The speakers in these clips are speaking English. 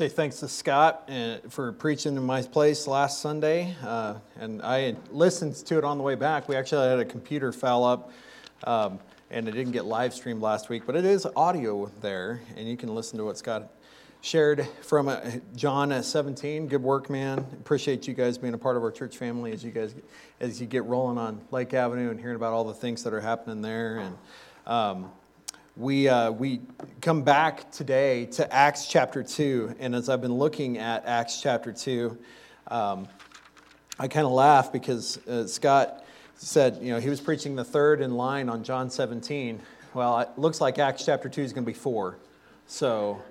say thanks to Scott uh, for preaching in my place last Sunday. Uh, and I listened to it on the way back. We actually had a computer foul up, um, and it didn't get live streamed last week, but it is audio there, and you can listen to what Scott shared from uh, John 17. Good work, man. Appreciate you guys being a part of our church family as you guys as you get rolling on Lake Avenue and hearing about all the things that are happening there. And um, we, uh, we come back today to Acts chapter 2. And as I've been looking at Acts chapter 2, um, I kind of laugh because uh, Scott said, you know, he was preaching the third in line on John 17. Well, it looks like Acts chapter 2 is going to be 4. So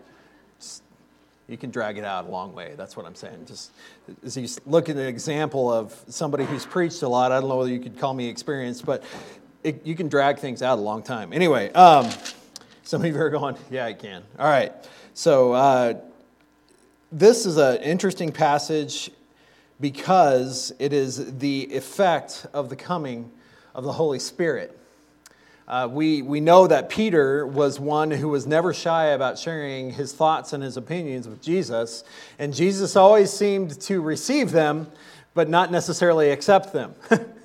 you can drag it out a long way. That's what I'm saying. Just as you look at an example of somebody who's preached a lot, I don't know whether you could call me experienced, but it, you can drag things out a long time. Anyway, um, some of you are going, yeah, I can. All right. So uh, this is an interesting passage because it is the effect of the coming of the Holy Spirit. Uh, we, we know that Peter was one who was never shy about sharing his thoughts and his opinions with Jesus, and Jesus always seemed to receive them, but not necessarily accept them.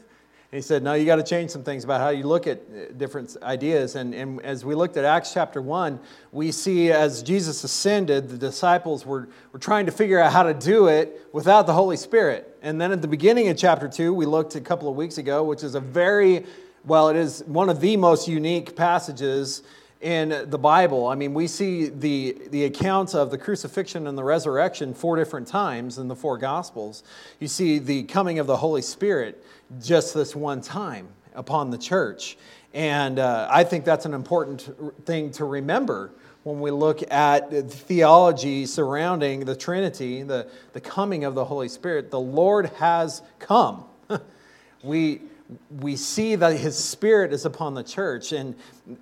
he said, No, you got to change some things about how you look at uh, different ideas. And, and as we looked at Acts chapter 1, we see as Jesus ascended, the disciples were, were trying to figure out how to do it without the Holy Spirit. And then at the beginning of chapter 2, we looked a couple of weeks ago, which is a very, well, it is one of the most unique passages in the Bible. I mean, we see the, the accounts of the crucifixion and the resurrection four different times in the four Gospels. You see the coming of the Holy Spirit just this one time upon the church. And uh, I think that's an important thing to remember when we look at the theology surrounding the Trinity, the, the coming of the Holy Spirit. The Lord has come. we we see that his spirit is upon the church. And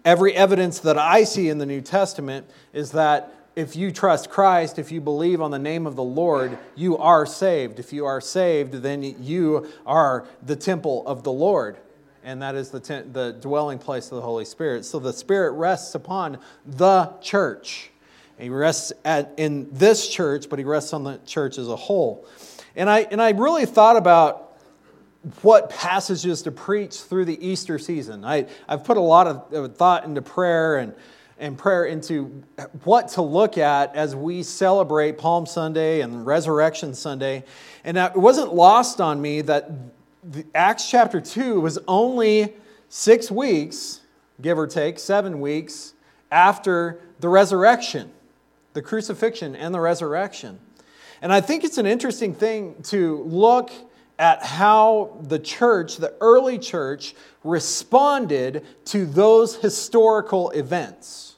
every evidence that I see in the New Testament is that if you trust Christ, if you believe on the name of the Lord, you are saved. If you are saved, then you are the temple of the Lord. And that is the, tent, the dwelling place of the Holy Spirit. So the Spirit rests upon the church. he rests at, in this church, but he rests on the church as a whole. And I, and I really thought about what passages to preach through the Easter season. I, I've put a lot of thought into prayer and, and prayer into what to look at as we celebrate Palm Sunday and Resurrection Sunday. And it wasn't lost on me that Acts chapter 2 was only six weeks, give or take, seven weeks after the resurrection, the crucifixion and the resurrection. And I think it's an interesting thing to look at how the church, the early church, responded to those historical events.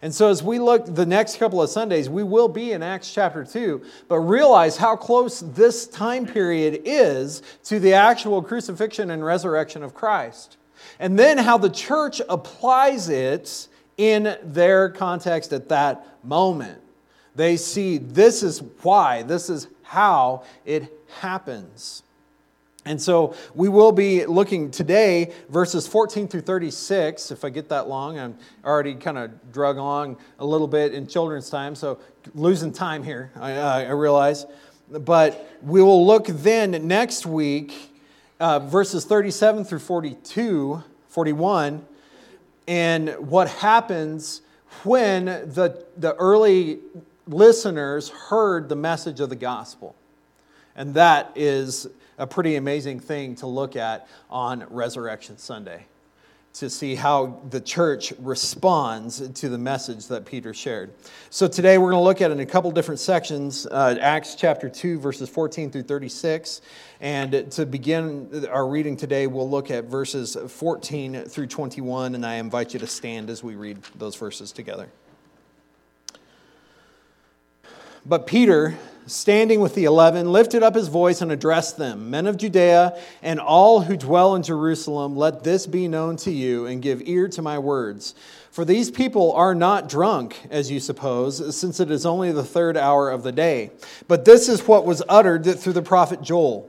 And so, as we look the next couple of Sundays, we will be in Acts chapter 2, but realize how close this time period is to the actual crucifixion and resurrection of Christ. And then how the church applies it in their context at that moment. They see this is why, this is how it happens. And so we will be looking today, verses 14 through 36. If I get that long, I'm already kind of drug along a little bit in children's time, so losing time here, I, I realize. But we will look then next week, uh, verses 37 through 42, 41, and what happens when the, the early listeners heard the message of the gospel. And that is a pretty amazing thing to look at on Resurrection Sunday to see how the church responds to the message that Peter shared. So today we're going to look at in a couple different sections uh, Acts chapter 2, verses 14 through 36. And to begin our reading today, we'll look at verses 14 through 21. And I invite you to stand as we read those verses together. But Peter, standing with the eleven, lifted up his voice and addressed them Men of Judea and all who dwell in Jerusalem, let this be known to you and give ear to my words. For these people are not drunk, as you suppose, since it is only the third hour of the day. But this is what was uttered through the prophet Joel.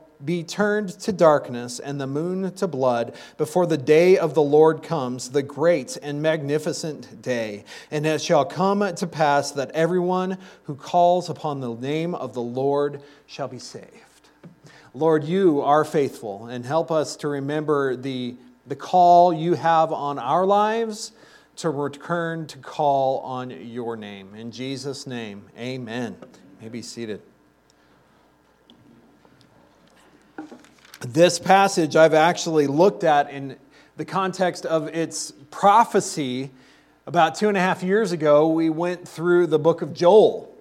be turned to darkness and the moon to blood before the day of the Lord comes, the great and magnificent day. And it shall come to pass that everyone who calls upon the name of the Lord shall be saved. Lord, you are faithful and help us to remember the, the call you have on our lives to return to call on your name. In Jesus' name, amen. You may be seated. This passage I've actually looked at in the context of its prophecy. About two and a half years ago, we went through the book of Joel.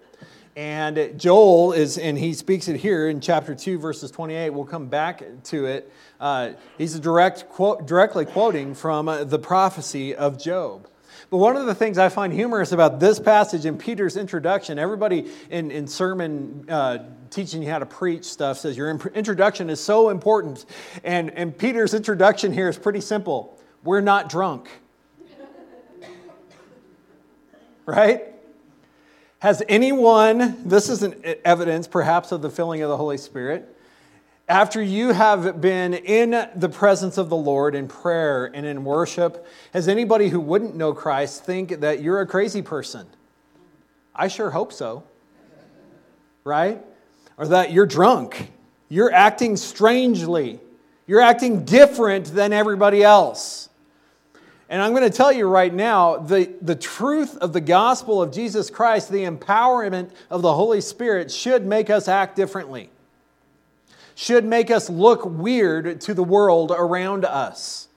And Joel is, and he speaks it here in chapter 2, verses 28. We'll come back to it. Uh, he's direct quote, directly quoting from uh, the prophecy of Job. But one of the things I find humorous about this passage in Peter's introduction, everybody in, in sermon uh, teaching you how to preach stuff says your introduction is so important. And, and Peter's introduction here is pretty simple we're not drunk. right? Has anyone, this is an evidence perhaps of the filling of the Holy Spirit, after you have been in the presence of the Lord in prayer and in worship, has anybody who wouldn't know Christ think that you're a crazy person? I sure hope so. Right? or that you're drunk. You're acting strangely. You're acting different than everybody else. And I'm going to tell you right now the, the truth of the gospel of Jesus Christ, the empowerment of the Holy Spirit, should make us act differently, should make us look weird to the world around us.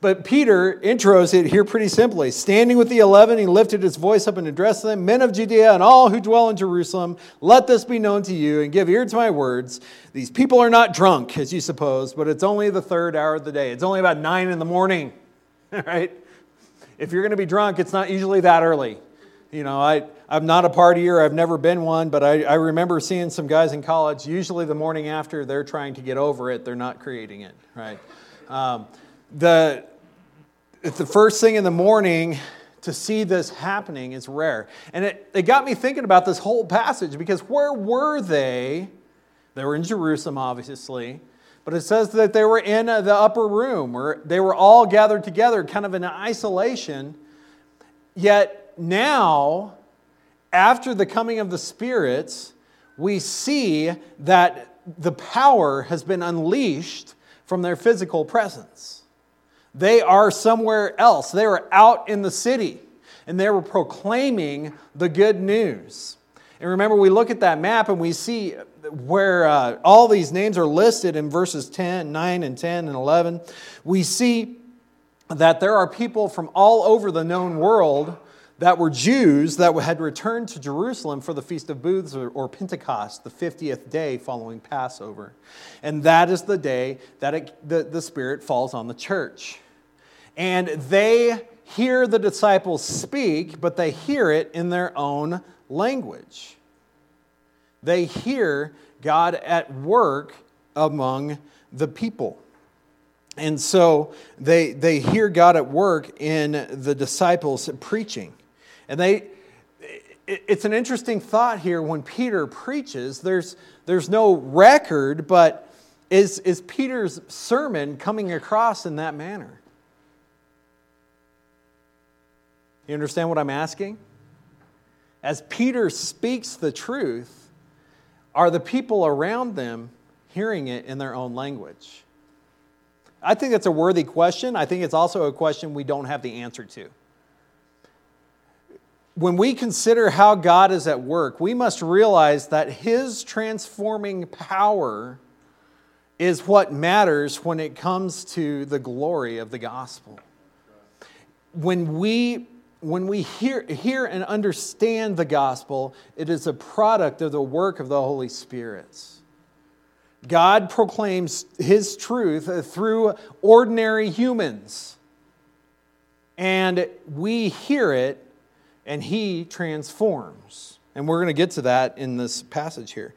But Peter intros it here pretty simply. Standing with the eleven, he lifted his voice up and addressed them Men of Judea and all who dwell in Jerusalem, let this be known to you and give ear to my words. These people are not drunk, as you suppose, but it's only the third hour of the day. It's only about nine in the morning, right? If you're going to be drunk, it's not usually that early. You know, I, I'm not a partier, I've never been one, but I, I remember seeing some guys in college, usually the morning after, they're trying to get over it, they're not creating it, right? Um, the, the first thing in the morning to see this happening is rare. And it, it got me thinking about this whole passage because where were they? They were in Jerusalem, obviously, but it says that they were in the upper room where they were all gathered together, kind of in isolation. Yet now, after the coming of the spirits, we see that the power has been unleashed from their physical presence. They are somewhere else. They were out in the city and they were proclaiming the good news. And remember, we look at that map and we see where uh, all these names are listed in verses 10, 9, and 10 and 11. We see that there are people from all over the known world that were Jews that had returned to Jerusalem for the Feast of Booths or, or Pentecost, the 50th day following Passover. And that is the day that it, the, the Spirit falls on the church. And they hear the disciples speak, but they hear it in their own language. They hear God at work among the people. And so they, they hear God at work in the disciples preaching. And they, it's an interesting thought here when Peter preaches. There's, there's no record, but is, is Peter's sermon coming across in that manner? You understand what I'm asking? As Peter speaks the truth, are the people around them hearing it in their own language? I think that's a worthy question. I think it's also a question we don't have the answer to when we consider how God is at work, we must realize that His transforming power is what matters when it comes to the glory of the gospel. When we when we hear, hear and understand the gospel, it is a product of the work of the Holy Spirit. God proclaims his truth through ordinary humans. And we hear it, and he transforms. And we're going to get to that in this passage here.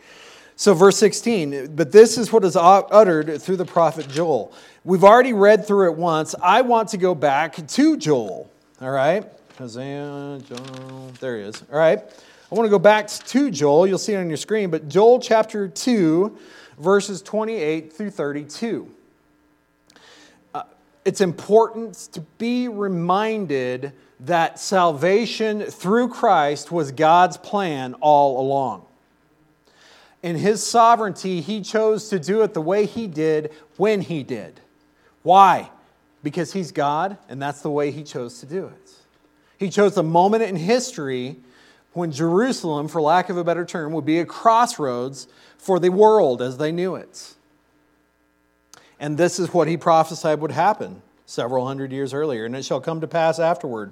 So, verse 16, but this is what is uttered through the prophet Joel. We've already read through it once. I want to go back to Joel, all right? Hosea, Joel, there he is. All right. I want to go back to Joel. You'll see it on your screen, but Joel chapter 2, verses 28 through 32. It's important to be reminded that salvation through Christ was God's plan all along. In his sovereignty, he chose to do it the way he did when he did. Why? Because he's God, and that's the way he chose to do it. He chose a moment in history when Jerusalem, for lack of a better term, would be a crossroads for the world as they knew it. And this is what he prophesied would happen several hundred years earlier. And it shall come to pass afterward.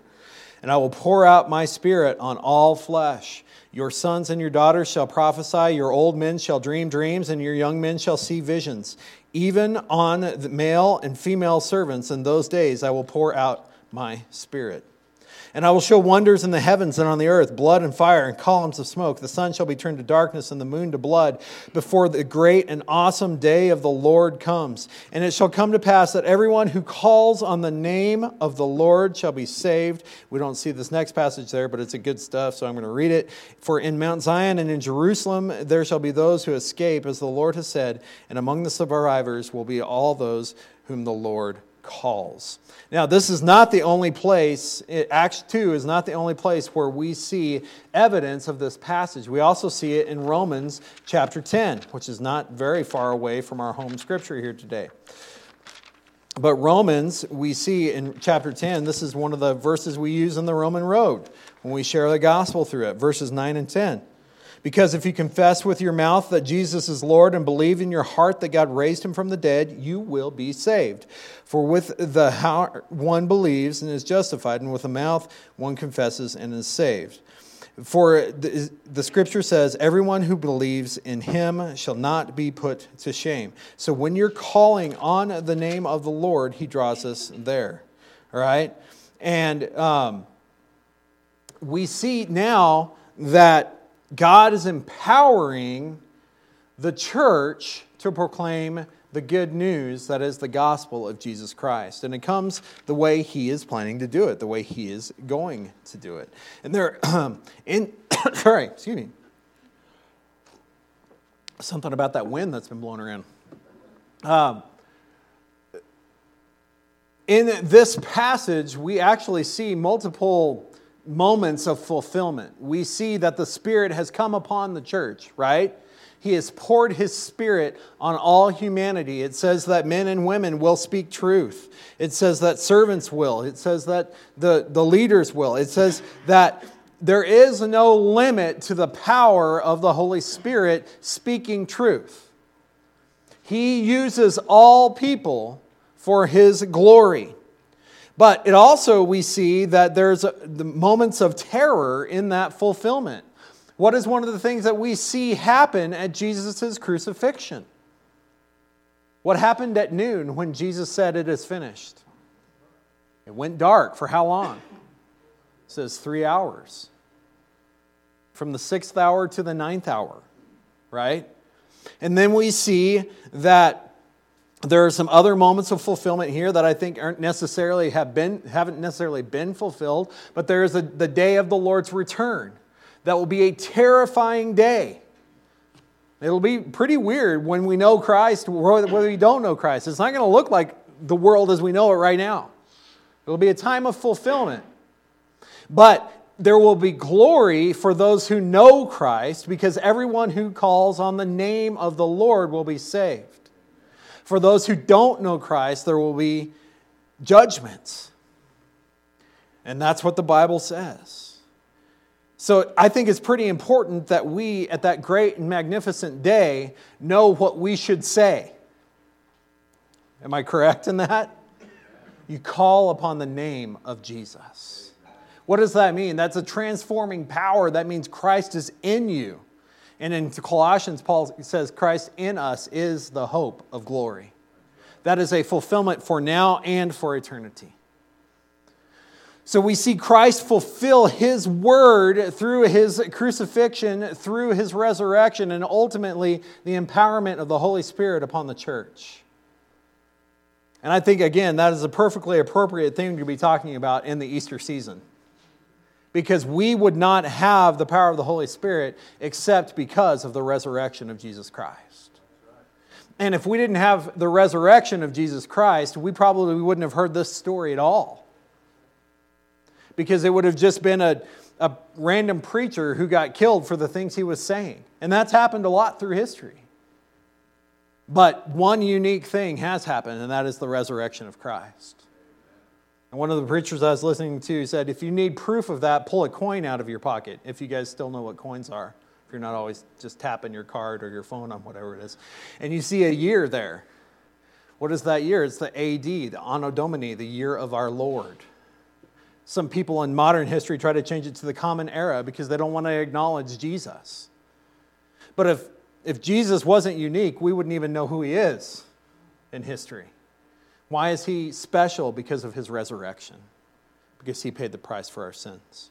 And I will pour out my spirit on all flesh. Your sons and your daughters shall prophesy, your old men shall dream dreams, and your young men shall see visions. Even on the male and female servants in those days I will pour out my spirit. And I will show wonders in the heavens and on the earth blood and fire and columns of smoke. The sun shall be turned to darkness and the moon to blood before the great and awesome day of the Lord comes. And it shall come to pass that everyone who calls on the name of the Lord shall be saved. We don't see this next passage there, but it's a good stuff, so I'm going to read it. For in Mount Zion and in Jerusalem there shall be those who escape, as the Lord has said, and among the survivors will be all those whom the Lord calls. Now, this is not the only place, Acts 2 is not the only place where we see evidence of this passage. We also see it in Romans chapter 10, which is not very far away from our home scripture here today. But Romans, we see in chapter 10, this is one of the verses we use in the Roman road when we share the gospel through it, verses 9 and 10. Because if you confess with your mouth that Jesus is Lord and believe in your heart that God raised him from the dead, you will be saved. For with the heart one believes and is justified, and with the mouth one confesses and is saved. For the, the, scripture says, everyone who believes in him shall not be put to shame. So when you're calling on the name of the Lord, he draws us there. All right? And um, we see now that God is empowering the church to proclaim the good news that is the gospel of Jesus Christ. And it comes the way he is planning to do it, the way he is going to do it. And there, in, sorry, excuse me, something about that wind that's been blowing around. Um, in this passage, we actually see multiple moments of fulfillment. We see that the Spirit has come upon the church, right? He has poured His Spirit on all humanity. It says that men and women will speak truth. It says that servants will. It says that the, the leaders will. It says that there is no limit to the power of the Holy Spirit speaking truth. He uses all people for His glory. But it also, we see that there's the moments of terror in that fulfillment. What is one of the things that we see happen at Jesus' crucifixion? What happened at noon when Jesus said, It is finished? It went dark. For how long? It says three hours. From the sixth hour to the ninth hour, right? And then we see that there are some other moments of fulfillment here that I think aren't necessarily have been haven't necessarily been fulfilled, but there is a, the day of the Lord's return. That will be a terrifying day. It'll be pretty weird when we know Christ, whether we don't know Christ. It's not going to look like the world as we know it right now. It'll be a time of fulfillment. But there will be glory for those who know Christ because everyone who calls on the name of the Lord will be saved. For those who don't know Christ, there will be judgments. And that's what the Bible says. So I think it's pretty important that we, at that great and magnificent day, know what we should say. Am I correct in that? You call upon the name of Jesus. What does that mean? That's a transforming power. That means Christ is in you. And in Colossians, Paul says, Christ in us is the hope of glory. That is a fulfillment for now and for eternity. So we see Christ fulfill his word through his crucifixion, through his resurrection, and ultimately the empowerment of the Holy Spirit upon the church. And I think, again, that is a perfectly appropriate thing to be talking about in the Easter season. Because we would not have the power of the Holy Spirit except because of the resurrection of Jesus Christ. And if we didn't have the resurrection of Jesus Christ, we probably wouldn't have heard this story at all. Because it would have just been a, a random preacher who got killed for the things he was saying. And that's happened a lot through history. But one unique thing has happened, and that is the resurrection of Christ. And one of the preachers I was listening to said, if you need proof of that, pull a coin out of your pocket, if you guys still know what coins are. If you're not always just tapping your card or your phone on whatever it is. And you see a year there. What is that year? It's the AD, the Anno Domini, the year of our Lord. Some people in modern history try to change it to the common era because they don't want to acknowledge Jesus. But if if Jesus wasn't unique, we wouldn't even know who he is in history. Why is he special? Because of his resurrection, because he paid the price for our sins.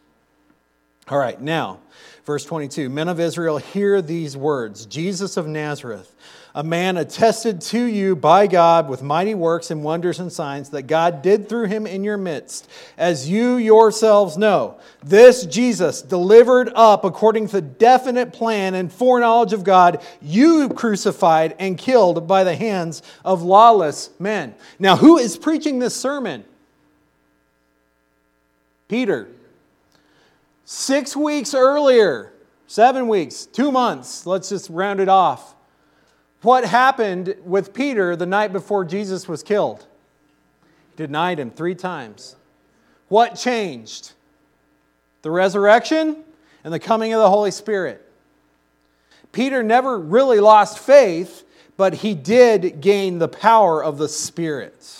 All right, now, verse 22 Men of Israel, hear these words Jesus of Nazareth, a man attested to you by God with mighty works and wonders and signs that God did through him in your midst, as you yourselves know. This Jesus, delivered up according to the definite plan and foreknowledge of God, you crucified and killed by the hands of lawless men. Now, who is preaching this sermon? Peter. Six weeks earlier, seven weeks, two months, let's just round it off. What happened with Peter the night before Jesus was killed? He denied him three times. What changed? The resurrection and the coming of the Holy Spirit. Peter never really lost faith, but he did gain the power of the Spirit.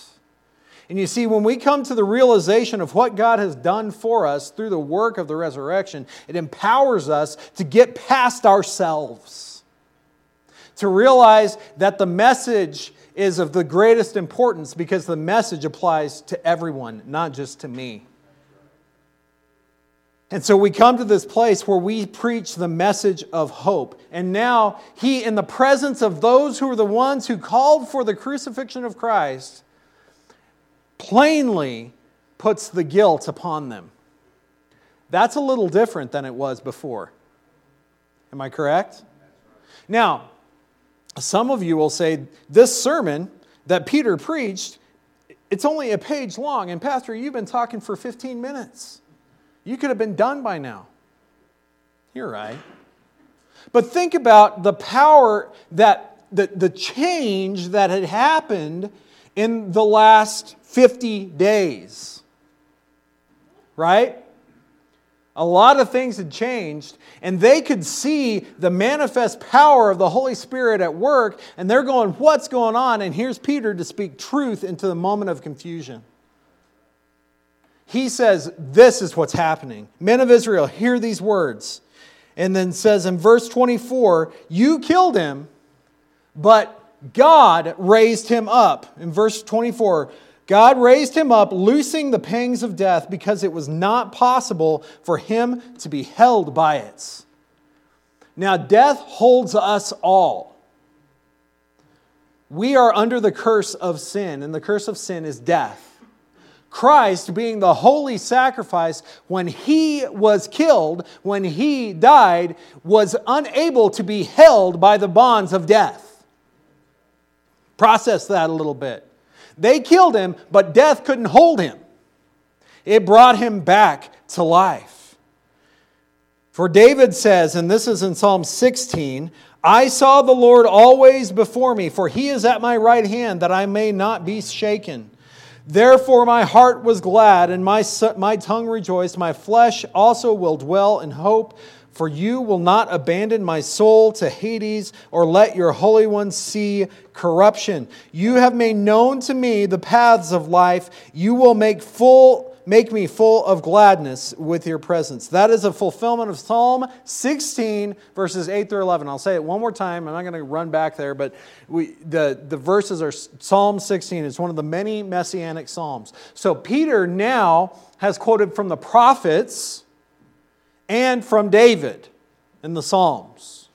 And you see, when we come to the realization of what God has done for us through the work of the resurrection, it empowers us to get past ourselves, to realize that the message is of the greatest importance because the message applies to everyone, not just to me. And so we come to this place where we preach the message of hope. And now, he, in the presence of those who are the ones who called for the crucifixion of Christ, plainly puts the guilt upon them. That's a little different than it was before. Am I correct? Now, some of you will say this sermon that Peter preached, it's only a page long, and Pastor, you've been talking for 15 minutes. You could have been done by now. You're right. But think about the power that the, the change that had happened in the last 50 days. Right? A lot of things had changed, and they could see the manifest power of the Holy Spirit at work, and they're going, What's going on? And here's Peter to speak truth into the moment of confusion. He says, This is what's happening. Men of Israel, hear these words. And then says in verse 24, You killed him, but God raised him up. In verse 24, God raised him up, loosing the pangs of death, because it was not possible for him to be held by it. Now, death holds us all. We are under the curse of sin, and the curse of sin is death. Christ, being the holy sacrifice, when he was killed, when he died, was unable to be held by the bonds of death. Process that a little bit. They killed him, but death couldn't hold him. It brought him back to life. For David says, and this is in Psalm 16, I saw the Lord always before me, for he is at my right hand, that I may not be shaken. Therefore, my heart was glad, and my, my tongue rejoiced. My flesh also will dwell in hope, For you will not abandon my soul to Hades, or let your Holy One see corruption. You have made known to me the paths of life. You will make full make me full of gladness with your presence. That is a fulfillment of Psalm 16, verses 8 through 11. I'll say it one more time. I'm not going to run back there, but we, the, the verses are Psalm 16. It's one of the many messianic psalms. So Peter now has quoted from the prophets and from David in the Psalms.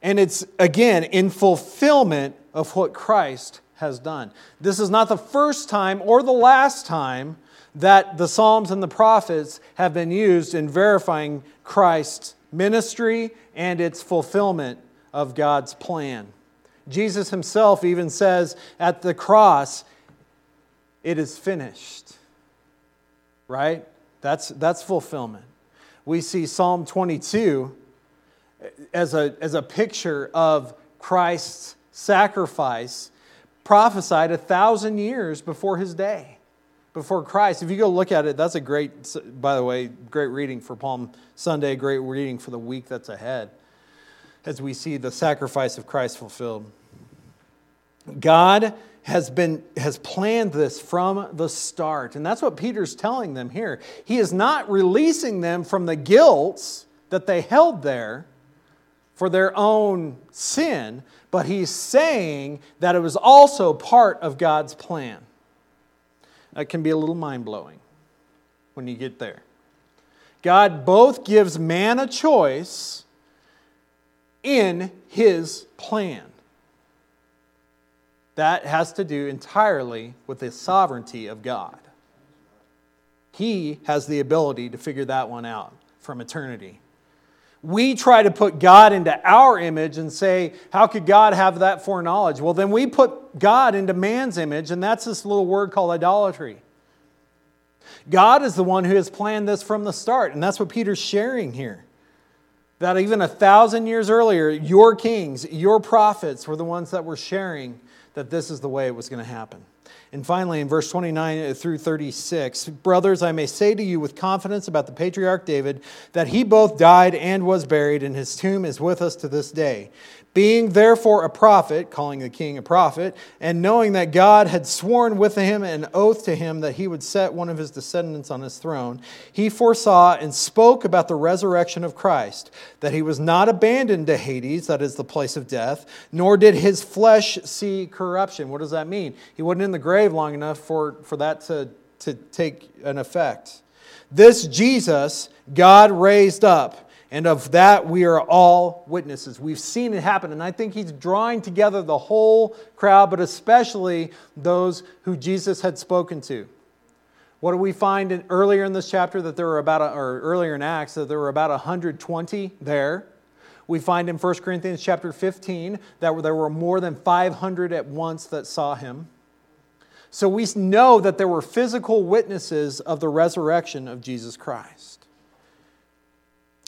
And it's, again, in fulfillment of what Christ has done. This is not the first time or the last time that the Psalms and the prophets have been used in verifying Christ's ministry and its fulfillment of God's plan. Jesus himself even says at the cross, It is finished. Right? That's, that's fulfillment. We see Psalm 22 as a, as a picture of Christ's sacrifice prophesied a thousand years before his day, before Christ. If you go look at it, that's a great, by the way, great reading for Palm Sunday, great reading for the week that's ahead as we see the sacrifice of Christ fulfilled. God has been has planned this from the start and that's what peter's telling them here he is not releasing them from the guilt that they held there for their own sin but he's saying that it was also part of God's plan. That can be a little mind blowing when you get there. God both gives man a choice in his plan. That has to do entirely with the sovereignty of God. He has the ability to figure that one out from eternity. We try to put God into our image and say, How could God have that foreknowledge? Well, then we put God into man's image, and that's this little word called idolatry. God is the one who has planned this from the start, and that's what Peter's sharing here. That even a thousand years earlier, your kings, your prophets were the ones that were sharing that this is the way it was going to happen. And finally, in verse 29 through 36, brothers, I may say to you with confidence about the patriarch David that he both died and was buried, and his tomb is with us to this day. Being therefore a prophet, calling the king a prophet, and knowing that God had sworn with him an oath to him that he would set one of his descendants on his throne, he foresaw and spoke about the resurrection of Christ, that he was not abandoned to Hades, that is the place of death, nor did his flesh see corruption. What does that mean? He wasn't in the grave long enough for, for that to, to take an effect. This Jesus, God raised up and of that, we are all witnesses. We've seen it happen. And I think he's drawing together the whole crowd, but especially those who Jesus had spoken to. What do we find in, earlier in this chapter that there were about, a, or earlier in Acts, that there were about 120 there? We find in 1 Corinthians chapter 15 that there were more than 500 at once that saw him. So we know that there were physical witnesses of the resurrection of Jesus Christ.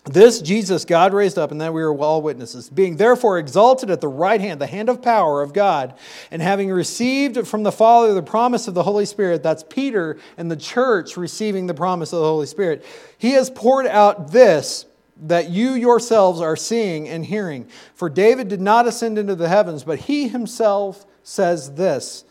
This Jesus God raised up, and that we are all witnesses, being therefore exalted at the right hand, the hand of power of God, and having received from the Father the promise of the Holy Spirit, that's Peter and the church receiving the promise of the Holy Spirit, he has poured out this that you yourselves are seeing and hearing. For David did not ascend into the heavens, but he himself says this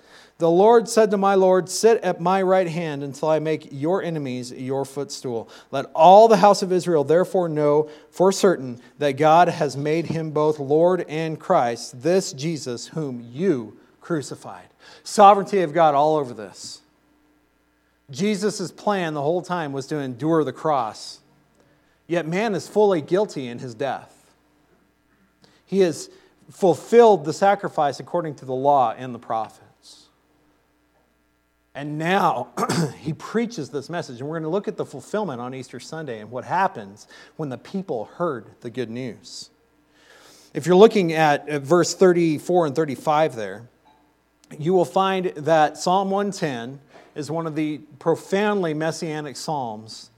the Lord said to my Lord, Sit at my right hand until I make your enemies your footstool. Let all the house of Israel therefore know for certain that God has made him both Lord and Christ, this Jesus whom you crucified. Sovereignty of God all over this. Jesus' plan the whole time was to endure the cross. Yet man is fully guilty in his death. He has fulfilled the sacrifice according to the law and the prophet. And now he preaches this message. And we're going to look at the fulfillment on Easter Sunday and what happens when the people heard the good news. If you're looking at verse 34 and 35 there, you will find that Psalm 110 is one of the profoundly messianic psalms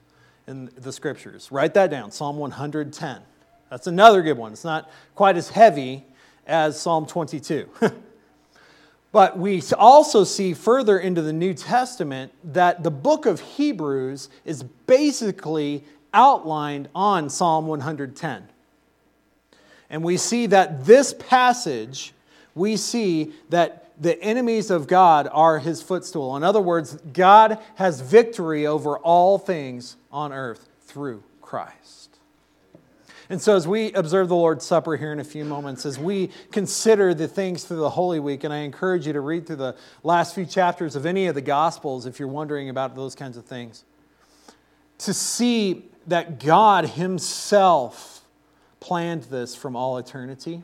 in the scriptures. Write that down Psalm 110. That's another good one. It's not quite as heavy as Psalm 22. But we also see further into the New Testament that the book of Hebrews is basically outlined on Psalm 110. And we see that this passage, we see that the enemies of God are his footstool. In other words, God has victory over all things on earth through Christ. And so, as we observe the Lord's Supper here in a few moments, as we consider the things through the Holy Week, and I encourage you to read through the last few chapters of any of the Gospels if you're wondering about those kinds of things, to see that God Himself planned this from all eternity,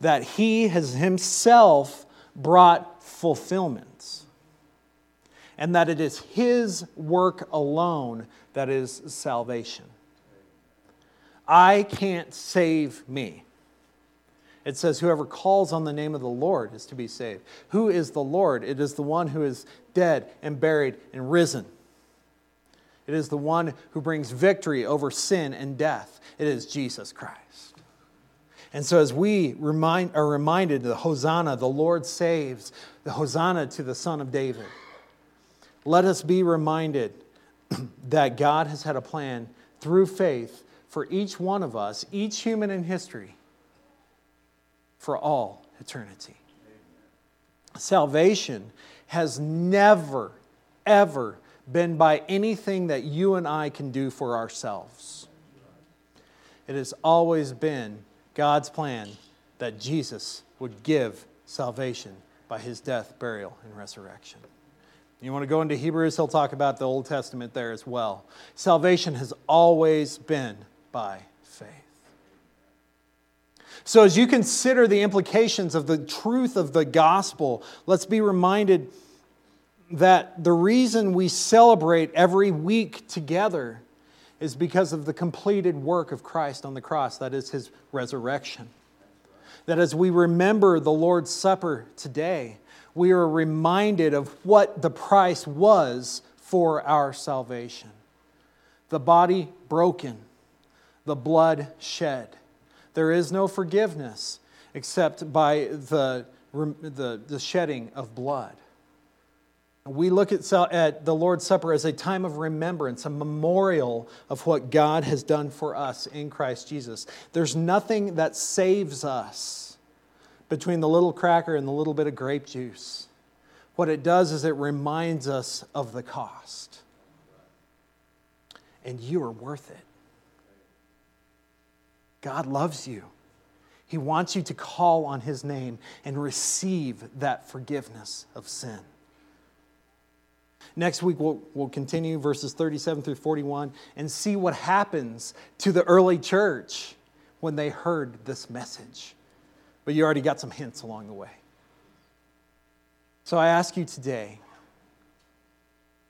that He has Himself brought fulfillment, and that it is His work alone that is salvation. I can't save me. It says, Whoever calls on the name of the Lord is to be saved. Who is the Lord? It is the one who is dead and buried and risen. It is the one who brings victory over sin and death. It is Jesus Christ. And so, as we remind, are reminded the Hosanna, the Lord saves, the Hosanna to the Son of David, let us be reminded that God has had a plan through faith for each one of us, each human in history, for all eternity. Salvation has never, ever been by anything that you and I can do for ourselves. It has always been God's plan that Jesus would give salvation by his death, burial, and resurrection. You want to go into Hebrews, he'll talk about the Old Testament there as well. Salvation has always been by faith. So, as you consider the implications of the truth of the gospel, let's be reminded that the reason we celebrate every week together is because of the completed work of Christ on the cross, that is, his resurrection. That as we remember the Lord's Supper today, we are reminded of what the price was for our salvation. The body broken the blood shed. There is no forgiveness except by the, the, the shedding of blood. We look at, at the Lord's Supper as a time of remembrance, a memorial of what God has done for us in Christ Jesus. There's nothing that saves us between the little cracker and the little bit of grape juice. What it does is it reminds us of the cost. And you are worth it. God loves you. He wants you to call on His name and receive that forgiveness of sin. Next week, we'll, we'll continue verses 37 through 41 and see what happens to the early church when they heard this message. But you already got some hints along the way. So I ask you today,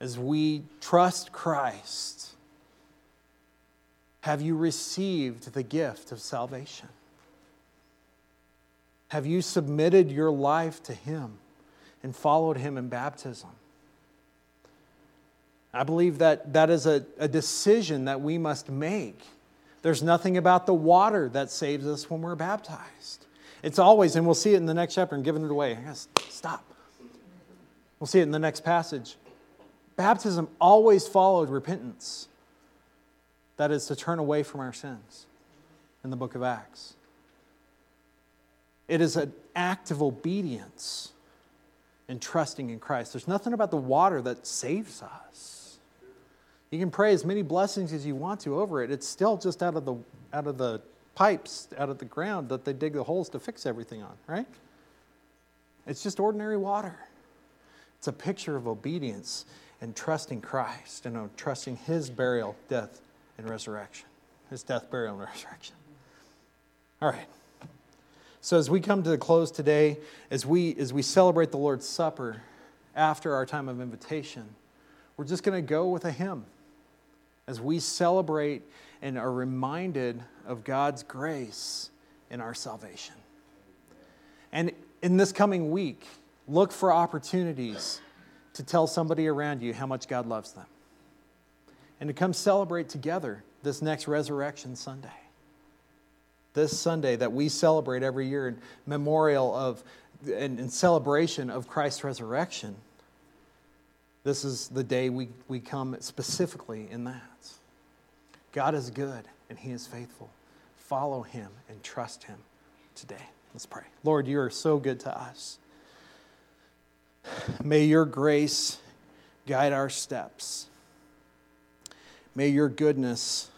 as we trust Christ, have you received the gift of salvation? Have you submitted your life to Him and followed Him in baptism? I believe that that is a, a decision that we must make. There's nothing about the water that saves us when we're baptized. It's always, and we'll see it in the next chapter, and giving it away. I guess, stop. We'll see it in the next passage. Baptism always followed repentance. That is to turn away from our sins in the book of Acts. It is an act of obedience and trusting in Christ. There's nothing about the water that saves us. You can pray as many blessings as you want to over it. It's still just out of the out of the pipes, out of the ground that they dig the holes to fix everything on, right? It's just ordinary water. It's a picture of obedience and trusting Christ and uh, trusting his burial, death, and resurrection, his death, burial, and resurrection. All right. So as we come to the close today, as we as we celebrate the Lord's Supper after our time of invitation, we're just going to go with a hymn as we celebrate and are reminded of God's grace in our salvation. And in this coming week, look for opportunities to tell somebody around you how much God loves them and to come celebrate together this next Resurrection Sunday. This Sunday that we celebrate every year in memorial of and in celebration of Christ's resurrection. This is the day we, we come specifically in that. God is good and He is faithful. Follow Him and trust Him today. Let's pray. Lord, you are so good to us. May your grace guide our steps. May your goodness